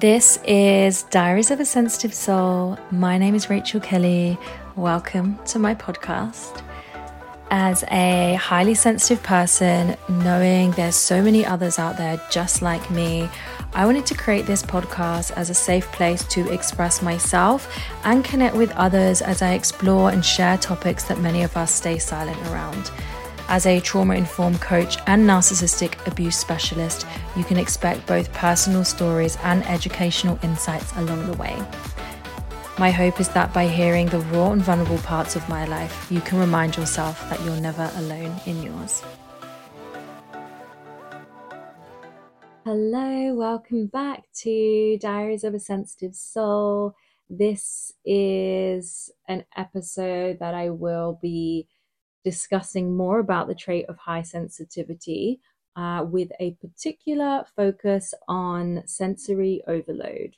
This is Diaries of a Sensitive Soul. My name is Rachael Kelly. Welcome to my podcast. As a highly sensitive person, knowing there's so many others out there just like me, I wanted to create this podcast as a safe place to express myself and connect with others as I explore and share topics that many of us stay silent around. As a trauma informed coach and narcissistic abuse specialist, you can expect both personal stories and educational insights along the way. My hope is that by hearing the raw and vulnerable parts of my life, you can remind yourself that you're never alone in yours. Hello, welcome back to Diaries of a Sensitive Soul. This is an episode that I will be discussing more about the trait of high sensitivity uh, with a particular focus on sensory overload.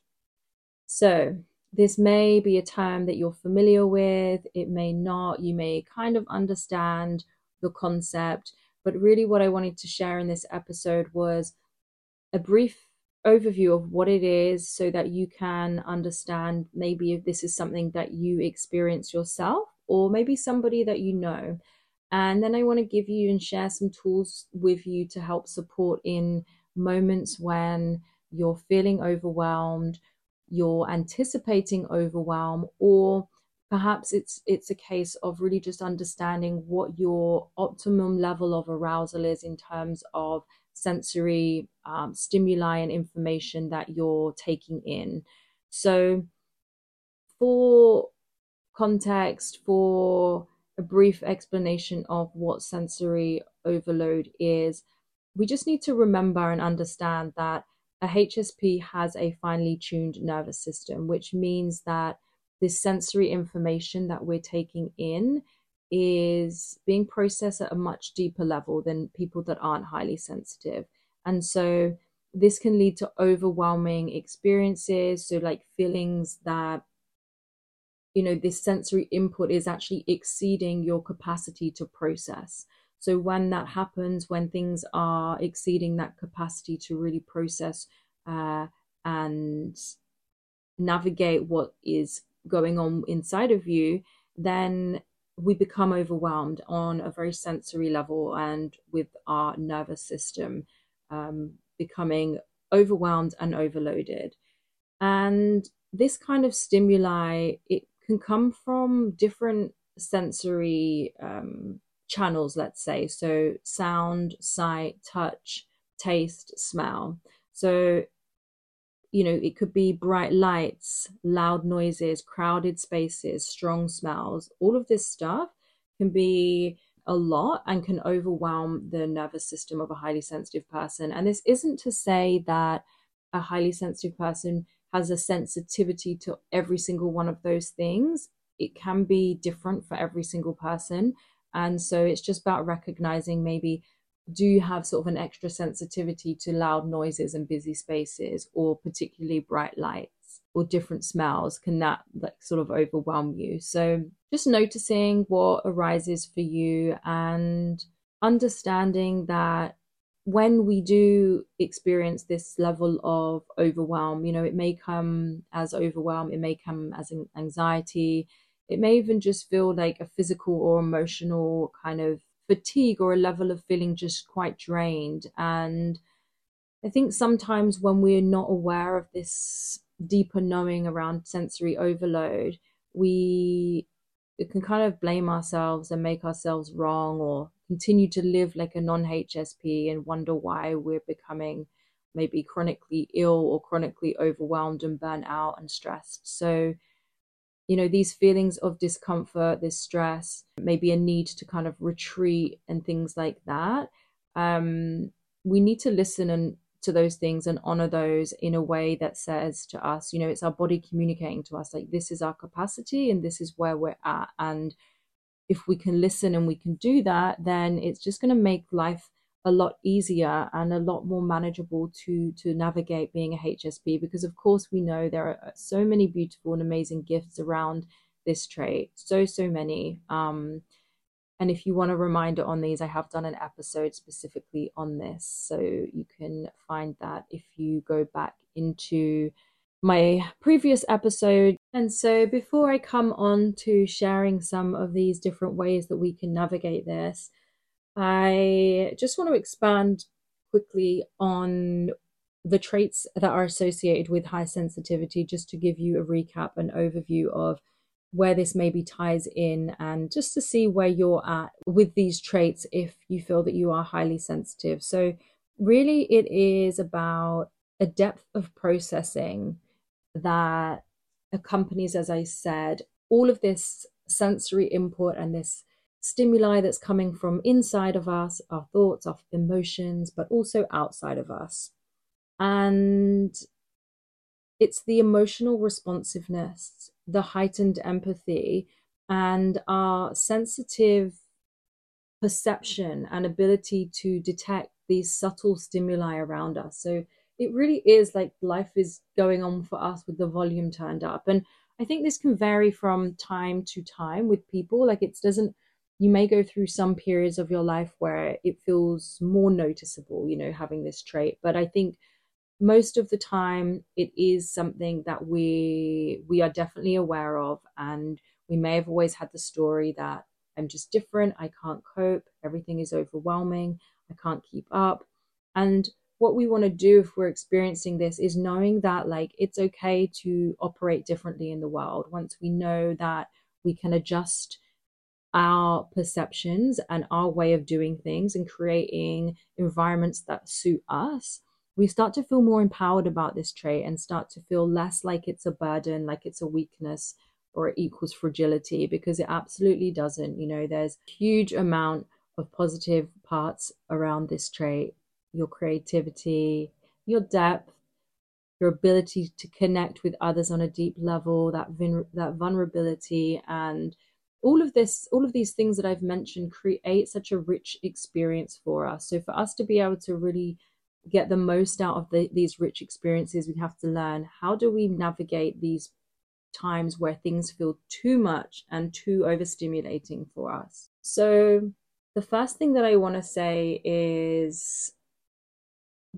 So, this may be a term that you're familiar with, it may not, you may kind of understand the concept, but really what I wanted to share in this episode was a brief overview of what it is so that you can understand maybe if this is something that you experience yourself or maybe somebody that you know and then I want to give you and share some tools with you to help support in moments when you're feeling overwhelmed, you're anticipating overwhelm, or perhaps it's it's a case of really just understanding what your optimum level of arousal is in terms of sensory um, stimuli and information that you're taking in. So, for context, for a brief explanation of what sensory overload is, we just need to remember and understand that a HSP has a finely tuned nervous system, which means that this sensory information that we're taking in is being processed at a much deeper level than people that aren't highly sensitive. And so this can lead to overwhelming experiences. So, like feelings that you know this sensory input is actually exceeding your capacity to process. So when that happens when things are exceeding that capacity to really process uh, and navigate what is going on inside of you then we become overwhelmed on a very sensory level and with our nervous system um, becoming overwhelmed and overloaded. And this kind of stimuli it can come from different sensory um, channels, let's say. So, sound, sight, touch, taste, smell. So, you know, it could be bright lights, loud noises, crowded spaces, strong smells. All of this stuff can be a lot and can overwhelm the nervous system of a highly sensitive person. And this isn't to say that a highly sensitive person has a sensitivity to every single one of those things. It can be different for every single person. And so it's just about recognizing maybe do you have sort of an extra sensitivity to loud noises and busy spaces or particularly bright lights or different smells can that like sort of overwhelm you so just noticing what arises for you and understanding that when we do experience this level of overwhelm, you know, it may come as overwhelm, it may come as an anxiety, it may even just feel like a physical or emotional kind of fatigue or a level of feeling just quite drained. And I think sometimes when we're not aware of this deeper knowing around sensory overload, we can kind of blame ourselves and make ourselves wrong or continue to live like a non HSP and wonder why we're becoming maybe chronically ill or chronically overwhelmed and burnt out and stressed. So, you know, these feelings of discomfort, this stress, maybe a need to kind of retreat and things like that. Um, we need to listen and to those things and honor those in a way that says to us, you know, it's our body communicating to us like this is our capacity and this is where we're at. And if we can listen and we can do that, then it's just going to make life a lot easier and a lot more manageable to to navigate being a HSP because of course we know there are so many beautiful and amazing gifts around this trait so so many um and if you want a reminder on these I have done an episode specifically on this so you can find that if you go back into my previous episode. And so, before I come on to sharing some of these different ways that we can navigate this, I just want to expand quickly on the traits that are associated with high sensitivity, just to give you a recap and overview of where this maybe ties in and just to see where you're at with these traits if you feel that you are highly sensitive. So, really, it is about a depth of processing that accompanies, as I said, all of this sensory input and this stimuli that's coming from inside of us, our thoughts, our emotions, but also outside of us. And it's the emotional responsiveness, the heightened empathy, and our sensitive perception and ability to detect these subtle stimuli around us. So it really is like life is going on for us with the volume turned up. And I think this can vary from time to time with people. Like it doesn't, you may go through some periods of your life where it feels more noticeable, you know, having this trait. But I think most of the time it is something that we we are definitely aware of and we may have always had the story that i'm just different i can't cope everything is overwhelming i can't keep up. And what we want to do if we're experiencing this is knowing that like it's okay to operate differently in the world. Once we know that we can adjust our perceptions and our way of doing things and creating environments that suit us we start to feel more empowered about this trait and start to feel less like it's a burden like it's a weakness or it equals fragility because it absolutely doesn't you know there's huge amount of positive parts around this trait your creativity, your depth, your ability to connect with others on a deep level, that vin- that vulnerability, and all of this, all of these things that I've mentioned, create such a rich experience for us. So for us to be able to really get the most out of the, these rich experiences, we have to learn how do we navigate these times where things feel too much and too overstimulating for us. So the first thing that I want to say is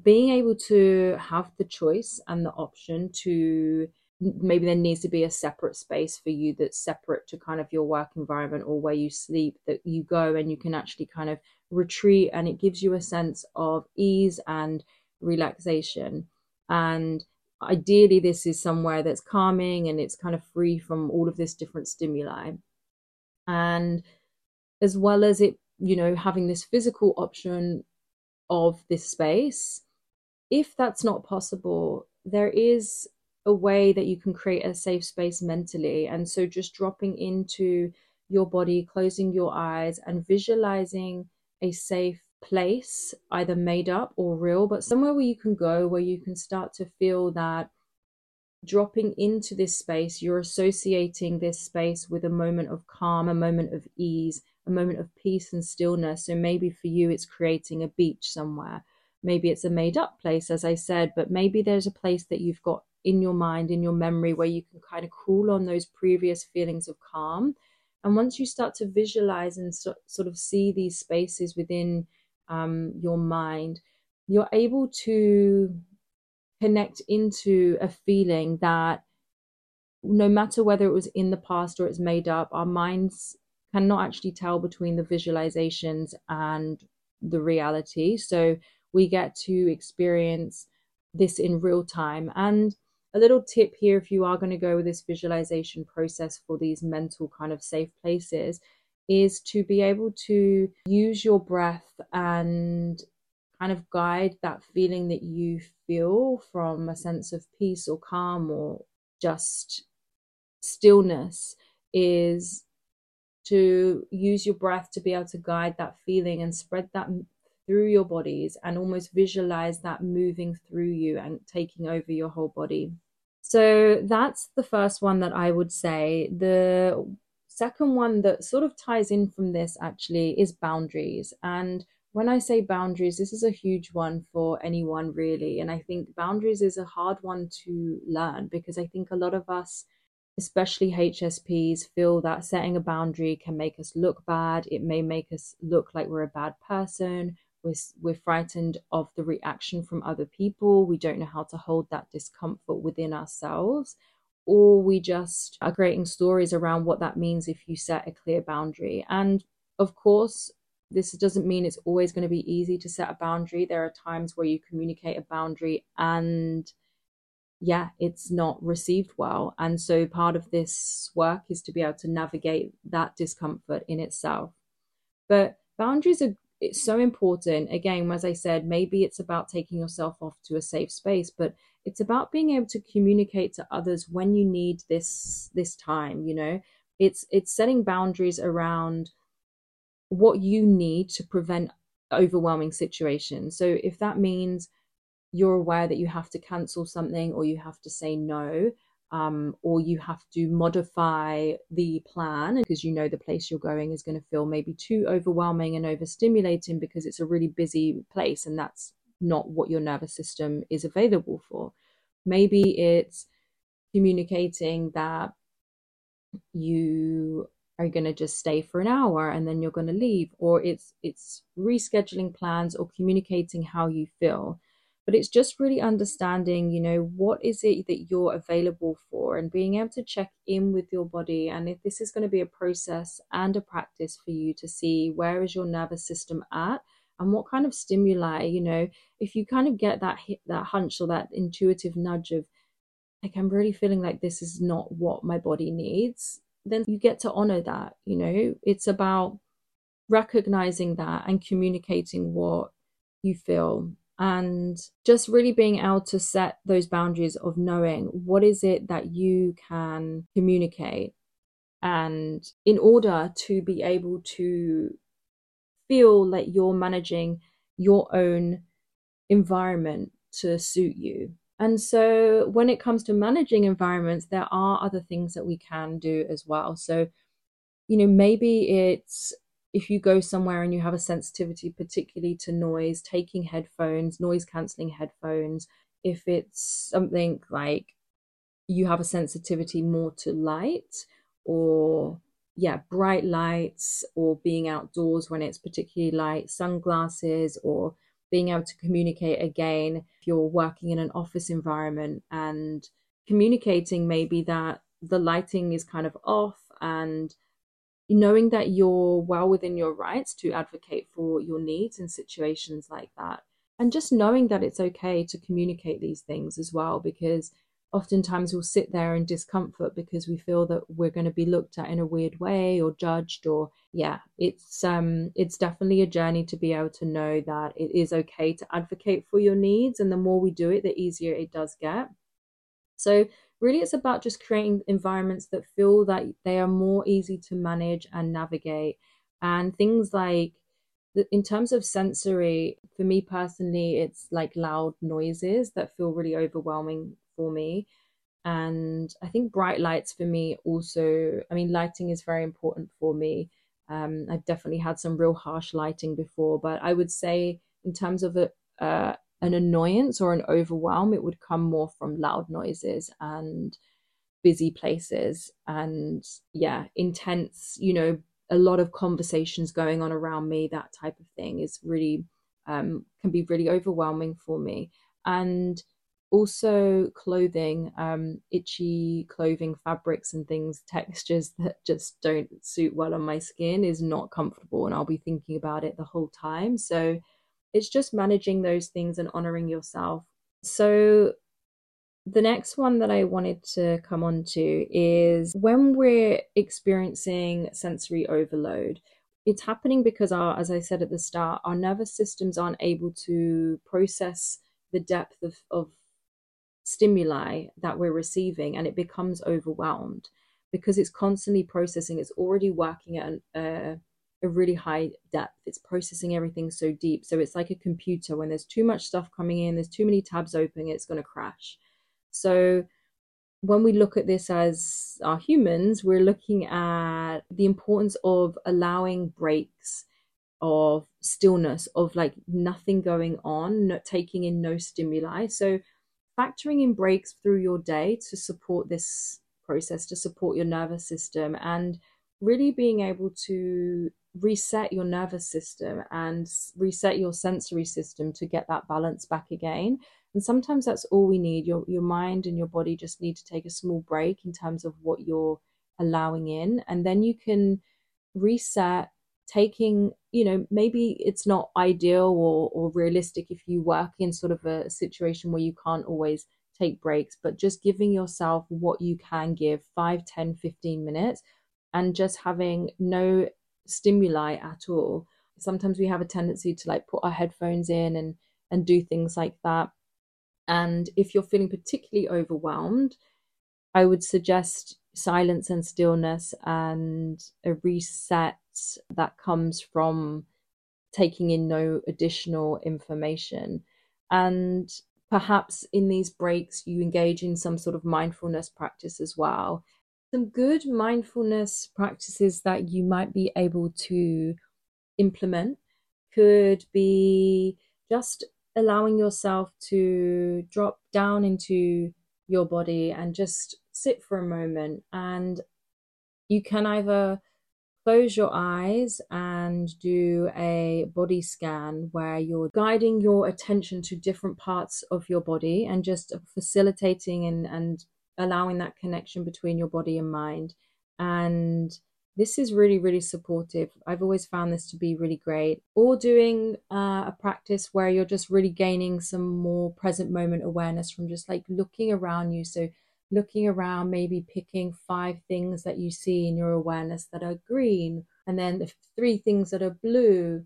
being able to have the choice and the option to maybe there needs to be a separate space for you that's separate to kind of your work environment or where you sleep that you go and you can actually kind of retreat and it gives you a sense of ease and relaxation and ideally this is somewhere that's calming and it's kind of free from all of this different stimuli and as well as it you know having this physical option of this space. If that's not possible, there is a way that you can create a safe space mentally. And so just dropping into your body, closing your eyes, and visualizing a safe place, either made up or real, but somewhere where you can go where you can start to feel that dropping into this space, you're associating this space with a moment of calm, a moment of ease, a moment of peace and stillness. So maybe for you, it's creating a beach somewhere. Maybe it's a made up place, as I said, but maybe there's a place that you've got in your mind, in your memory, where you can kind of cool on those previous feelings of calm. And once you start to visualize and so, sort of see these spaces within um, your mind, you're able to connect into a feeling that no matter whether it was in the past or it's made up, our minds cannot actually tell between the visualizations and the reality. So we get to experience this in real time. And a little tip here if you are going to go with this visualization process for these mental kind of safe places is to be able to use your breath and kind of guide that feeling that you feel from a sense of peace or calm or just stillness is to use your breath to be able to guide that feeling and spread that through your bodies and almost visualize that moving through you and taking over your whole body. So that's the first one that I would say. The second one that sort of ties in from this actually is boundaries. And when I say boundaries, this is a huge one for anyone really. And I think boundaries is a hard one to learn because I think a lot of us, especially HSPs, feel that setting a boundary can make us look bad. It may make us look like we're a bad person. We're, we're frightened of the reaction from other people we don't know how to hold that discomfort within ourselves or we just are creating stories around what that means if you set a clear boundary and of course this doesn't mean it's always going to be easy to set a boundary there are times where you communicate a boundary and yeah, it's not received well. And so part of this work is to be able to navigate that discomfort in itself. But boundaries are it's so important. Again, as I said, maybe it's about taking yourself off to a safe space, but it's about being able to communicate to others when you need this this time, you know. It's it's setting boundaries around what you need to prevent overwhelming situations. So if that means you're aware that you have to cancel something or you have to say no um, or you have to modify the plan because you know the place you're going is going to feel maybe too overwhelming and overstimulating because it's a really busy place and that's not what your nervous system is available for. Maybe it's communicating that you are going to just stay for an hour and then you're going to leave or it's it's rescheduling plans or communicating how you feel but it's just really understanding you know what is it that you're available for and being able to check in with your body and if this is going to be a process and a practice for you to see where is your nervous system at and what kind of stimuli you know if you kind of get that hit that hunch or that intuitive nudge of like i'm really feeling like this is not what my body needs then you get to honor that you know? It's about recognizing that and communicating what you feel and just really being able to set those boundaries of knowing what is it that you can communicate and in order to be able to feel like you're managing your own environment to suit you. And so when it comes to managing environments there are other things that we can do as well. So you know maybe it's if you go somewhere and you have a sensitivity, particularly to noise, taking headphones, noise cancelling headphones, if it's something like you have a sensitivity more to light or yeah, bright lights or being outdoors when it's particularly light, sunglasses or being able to communicate again if you're working in an office environment and communicating maybe that the lighting is kind of off and knowing that you're well within your rights to advocate for your needs in situations like that. And just knowing that it's okay to communicate these things as well, because oftentimes we'll sit there in discomfort because we feel that we're going to be looked at in a weird way or judged or yeah it's um it's definitely a journey to be able to know that it is okay to advocate for your needs and the more we do it the easier it does get so really it's about just creating environments that feel that they are more easy to manage and navigate. And things like in terms of sensory for me personally it's like loud noises that feel really overwhelming for me. And i think bright lights for me also i mean lighting is very important for me. Um, i've definitely had some real harsh lighting before but i would say in terms of a, uh, an annoyance or an overwhelm, it would come more from loud noises and busy places and yeah, intense, you know, a lot of conversations going on around me, that type of thing is really um, can be really overwhelming for me. And also clothing, um, itchy clothing fabrics and things, textures that just don't suit well on my skin is not comfortable and I'll be thinking about it the whole time. So it's just managing those things and honoring yourself. So, the next one that I wanted to come on to is when we're experiencing sensory overload, it's happening because our, as I said at the start, our nervous systems aren't able to process the depth of, of stimuli that we're receiving and it becomes overwhelmed because it's constantly processing, it's already working at an, uh, a really high depth. It's processing everything so deep. So it's like a computer. When there's too much stuff coming in, there's too many tabs open, it's going to crash. So when we look at this as our humans, we're looking at the importance of allowing breaks, of stillness, of like nothing going on, not taking in no stimuli. So factoring in breaks through your day to support this process, to support your nervous system and really being able to reset your nervous system and reset your sensory system to get that balance back again. And sometimes that's all we need. Your your mind and your body just need to take a small break in terms of what you're allowing in, and then you can reset. Taking, you know, maybe it's not ideal or, or realistic if you work in sort of a situation where you can't always take breaks, but just giving yourself what you can give 5, 10, 15 minutes and just having no stimuli at all. Sometimes we have a tendency to like put our headphones in and and do things like that. And if you're feeling particularly overwhelmed, I would suggest silence and stillness and a reset that comes from taking in no additional information. And perhaps in these breaks, you engage in some sort of mindfulness practice as well some good mindfulness practices that you might be able to implement could be just allowing yourself to drop down into your body and just sit for a moment. And you can either close your eyes and do a body scan where you're guiding your attention to different parts of your body and just facilitating and, and allowing that connection between your body and mind. And this is really, really supportive. I've always found this to be really great. Or doing uh, a practice where you're just really gaining some more present moment awareness from just like looking around you. So, looking around, maybe picking five things that you see in your awareness that are green, and then the three things that are blue,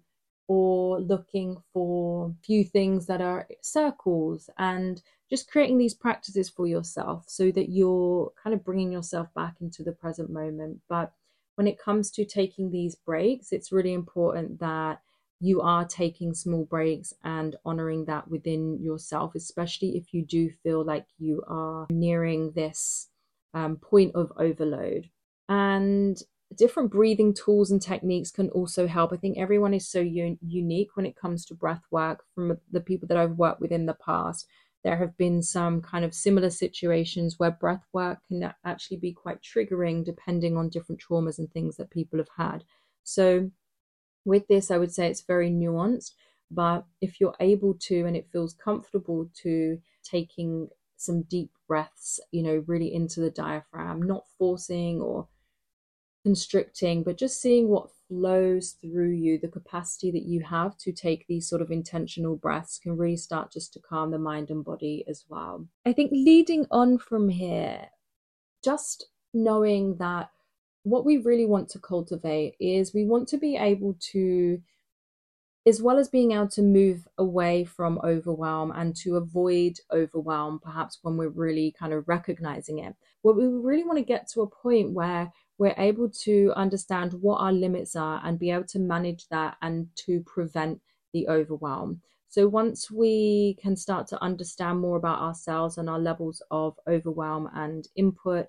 or looking for few things that are circles and just creating these practices for yourself so that you're kind of bringing yourself back into the present moment but when it comes to taking these breaks it's really important that you are taking small breaks and honoring that within yourself especially if you do feel like you are nearing this um, point of overload and different breathing tools and techniques can also help. I think everyone is so un- unique when it comes to breath work from the people that I've worked with in the past. There have been some kind of similar situations where breath work can actually be quite triggering depending on different traumas and things that people have had. So, with this, I would say it's very nuanced, but if you're able to and it feels comfortable to taking some deep breaths, you know, really into the diaphragm, not forcing or constricting, but just seeing what flows through you, the capacity that you have to take these sort of intentional breaths can really start just to calm the mind and body as well. I think leading on from here, just knowing that what we really want to cultivate is we want to be able to as well as being able to move away from overwhelm and to avoid overwhelm, perhaps when we're really kind of recognizing it, what we really want to get to a point where we're able to understand what our limits are and be able to manage that and to prevent the overwhelm. So, once we can start to understand more about ourselves and our levels of overwhelm and input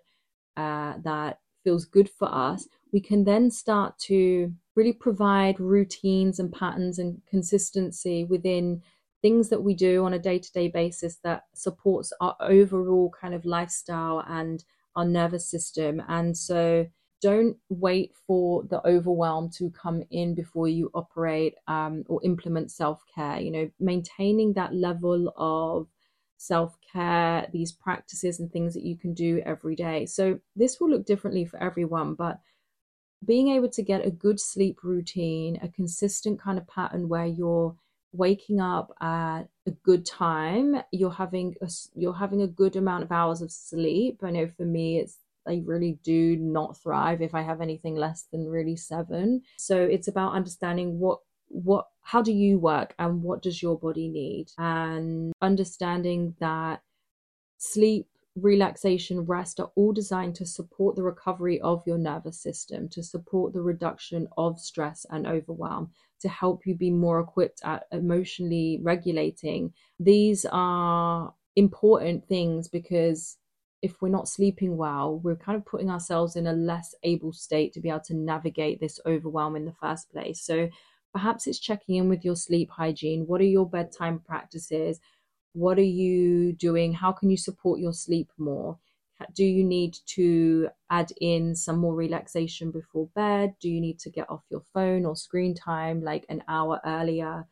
uh, that feels good for us, we can then start to really provide routines and patterns and consistency within things that we do on a day to day basis that supports our overall kind of lifestyle and our nervous system. And so don't wait for the overwhelm to come in before you operate um, or implement self care. You know, maintaining that level of self care, these practices and things that you can do every day. So, this will look differently for everyone, but being able to get a good sleep routine, a consistent kind of pattern where you're waking up at a good time. You're having a, you're having a good amount of hours of sleep. I know for me it's I really do not thrive if I have anything less than really seven. So it's about understanding what what how do you work and what does your body need? And understanding that sleep relaxation rest are all designed to support the recovery of your nervous system to support the reduction of stress and overwhelm to help you be more equipped at emotionally regulating. These are important things because if we're not sleeping well, we're kind of putting ourselves in a less able state to be able to navigate this overwhelm in the first place. So perhaps it's checking in with your sleep hygiene. What are your bedtime practices? What are you doing? How can you support your sleep more? Do you need to add in some more relaxation before bed? Do you need to get off your phone or screen time like an hour earlier?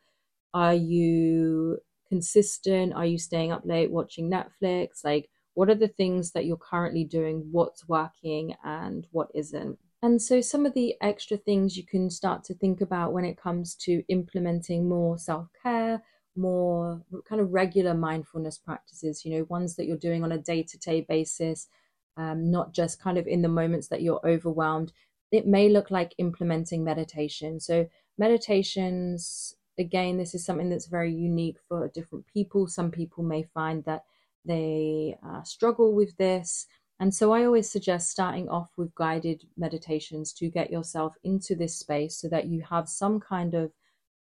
Are you consistent? Are you staying up late watching Netflix? Like, what are the things that you're currently doing? What's working and what isn't? And so, some of the extra things you can start to think about when it comes to implementing more self care, more kind of regular mindfulness practices, you know, ones that you're doing on a day to day basis, um, not just kind of in the moments that you're overwhelmed. It may look like implementing meditation. So, meditations, again, this is something that's very unique for different people. Some people may find that they uh, struggle with this. And so I always suggest starting off with guided meditations to get yourself into this space so that you have some kind of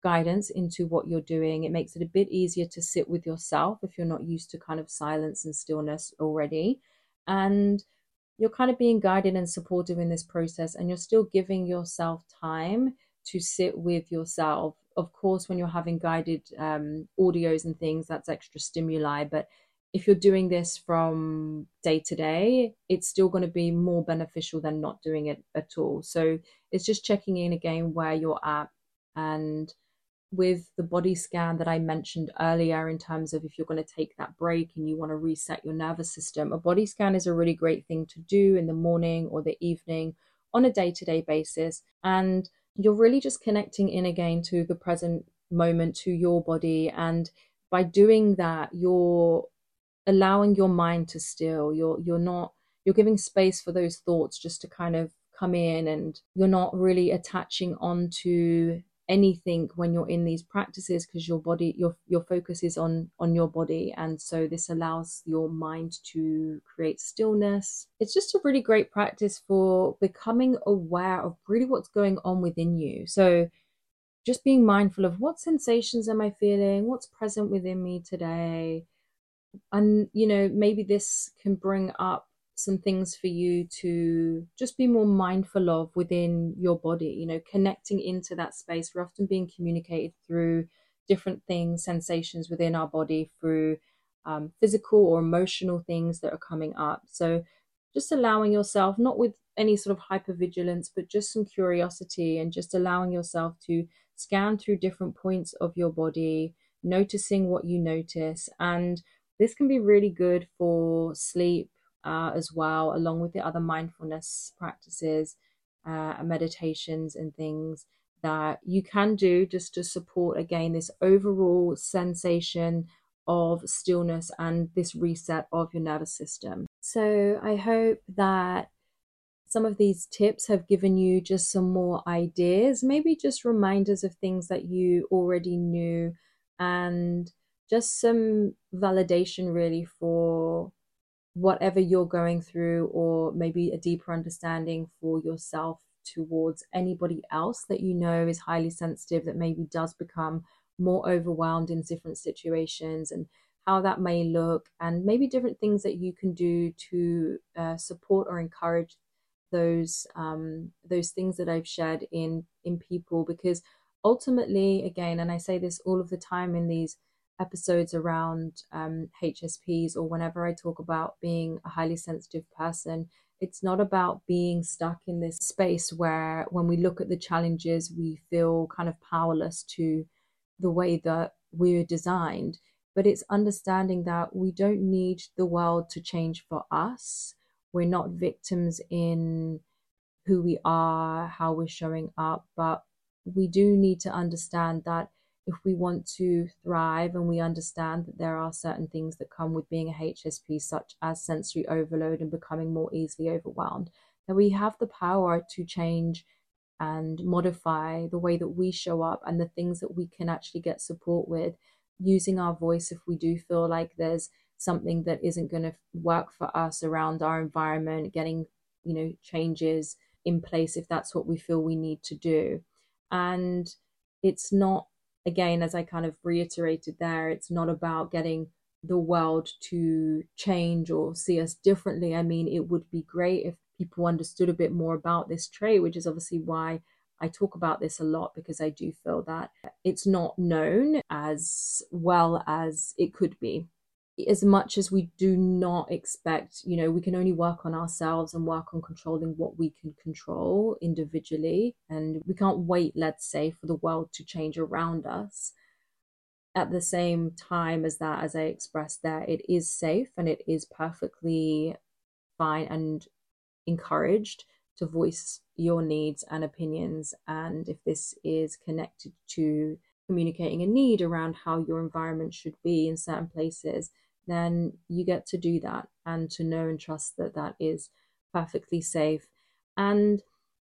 guidance into what you're doing. It makes it a bit easier to sit with yourself if you're not used to kind of silence and stillness already. And you're kind of being guided and supportive in this process, and you're still giving yourself time to sit with yourself. Of course, when you're having guided um, audios and things, that's extra stimuli, but if you're doing this from day to day, it's still going to be more beneficial than not doing it at all. So it's just checking in again where you're at and with the body scan that I mentioned earlier, in terms of if you're going to take that break and you want to reset your nervous system, a body scan is a really great thing to do in the morning or the evening on a day to day basis. And you're really just connecting in again to the present moment, to your body. And by doing that, you're allowing your mind to still. You're, you're not, you're giving space for those thoughts just to kind of come in and you're not really attaching onto anything when you're in these practices because your body your your focus is on on your body and so this allows your mind to create stillness. It's just a really great practice for becoming aware of really what's going on within you. So just being mindful of what sensations am i feeling? What's present within me today? And you know maybe this can bring up some things for you to just be more mindful of within your body, you know, connecting into that space. We're often being communicated through different things, sensations within our body, through um, physical or emotional things that are coming up. So just allowing yourself, not with any sort of hypervigilance, but just some curiosity and just allowing yourself to scan through different points of your body, noticing what you notice. And this can be really good for sleep, uh, as well, along with the other mindfulness practices uh, meditations and things that you can do just to support again this overall sensation of stillness and this reset of your nervous system. So I hope that some of these tips have given you just some more ideas, maybe just reminders of things that you already knew, and just some validation really for whatever you're going through, or maybe a deeper understanding for yourself towards anybody else that you know is highly sensitive, that maybe does become more overwhelmed in different situations, and how that may look, and maybe different things that you can do to uh, support or encourage those um, those things that I've shared in in people, because ultimately, again, and I say this all of the time in these episodes around um, HSPs or whenever I talk about being a highly sensitive person, it's not about being stuck in this space where when we look at the challenges, we feel kind of powerless to the way that we're designed. But it's understanding that we don't need the world to change for us. We're not victims in who we are, how we're showing up, but we do need to understand that if we want to thrive and we understand that there are certain things that come with being a HSP, such as sensory overload and becoming more easily overwhelmed, that we have the power to change and modify the way that we show up and the things that we can actually get support with using our voice if we do feel like there's something that isn't going to work for us around our environment getting you know changes in place if that's what we feel we need to do. And it's not again, as I kind of reiterated there, it's not about getting the world to change or see us differently. I mean, it would be great if people understood a bit more about this trait, which is obviously why I talk about this a lot because I do feel that it's not known as well as it could be. As much as we do not expect, you know, we can only work on ourselves and work on controlling what we can control individually. And we can't wait, let's say, for the world to change around us. At the same time as that, as I expressed there, it is safe and it is perfectly fine and encouraged to voice your needs and opinions. And if this is connected to communicating a need around how your environment should be in certain places, then you get to do that and to know and trust that that is perfectly safe. And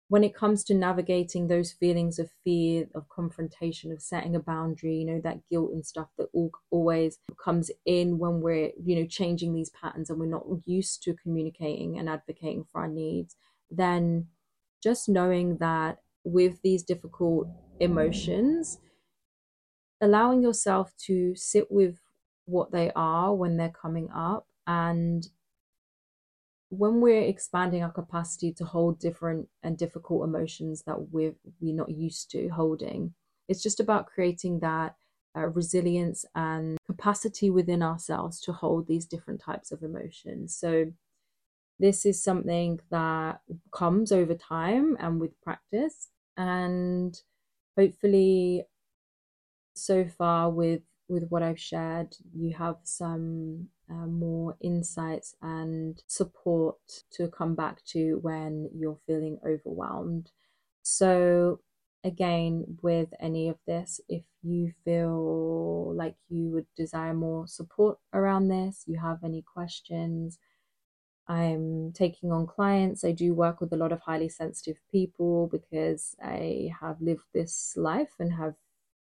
when it comes to navigating those feelings of fear, of confrontation, of setting a boundary, you know, that guilt and stuff that all, always comes in when we're, you know, changing these patterns and we're not used to communicating and advocating for our needs, then just knowing that with these difficult emotions, allowing yourself to sit with what they are when they're coming up. And when we're expanding our capacity to hold different and difficult emotions that we're we're not used to holding it's just about creating that uh, resilience and capacity within ourselves to hold these different types of emotions. So this is something that comes over time and with practice. And hopefully so far with with what I've shared, you have some uh, more insights and support to come back to when you're feeling overwhelmed. So, again, with any of this, if you feel like you would desire more support around this, you have any questions, I'm taking on clients. I do work with a lot of highly sensitive people because I have lived this life and have,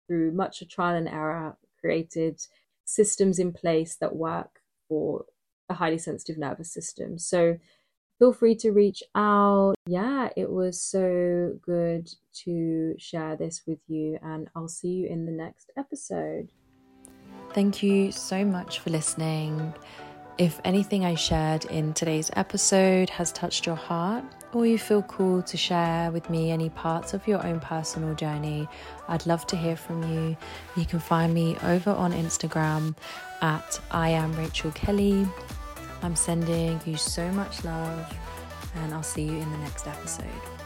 through much of trial and error, created systems in place that work for a highly sensitive nervous system. So feel free to reach out. Yeah, it was so good to share this with you, and I'll see you in the next episode. Thank you so much for listening. If anything I shared in today's episode has touched your heart, or you feel called to share with me any parts of your own personal journey, I'd love to hear from you. You can find me over on Instagram at I am Rachael Kelly. I'm sending you so much love, and I'll see you in the next episode.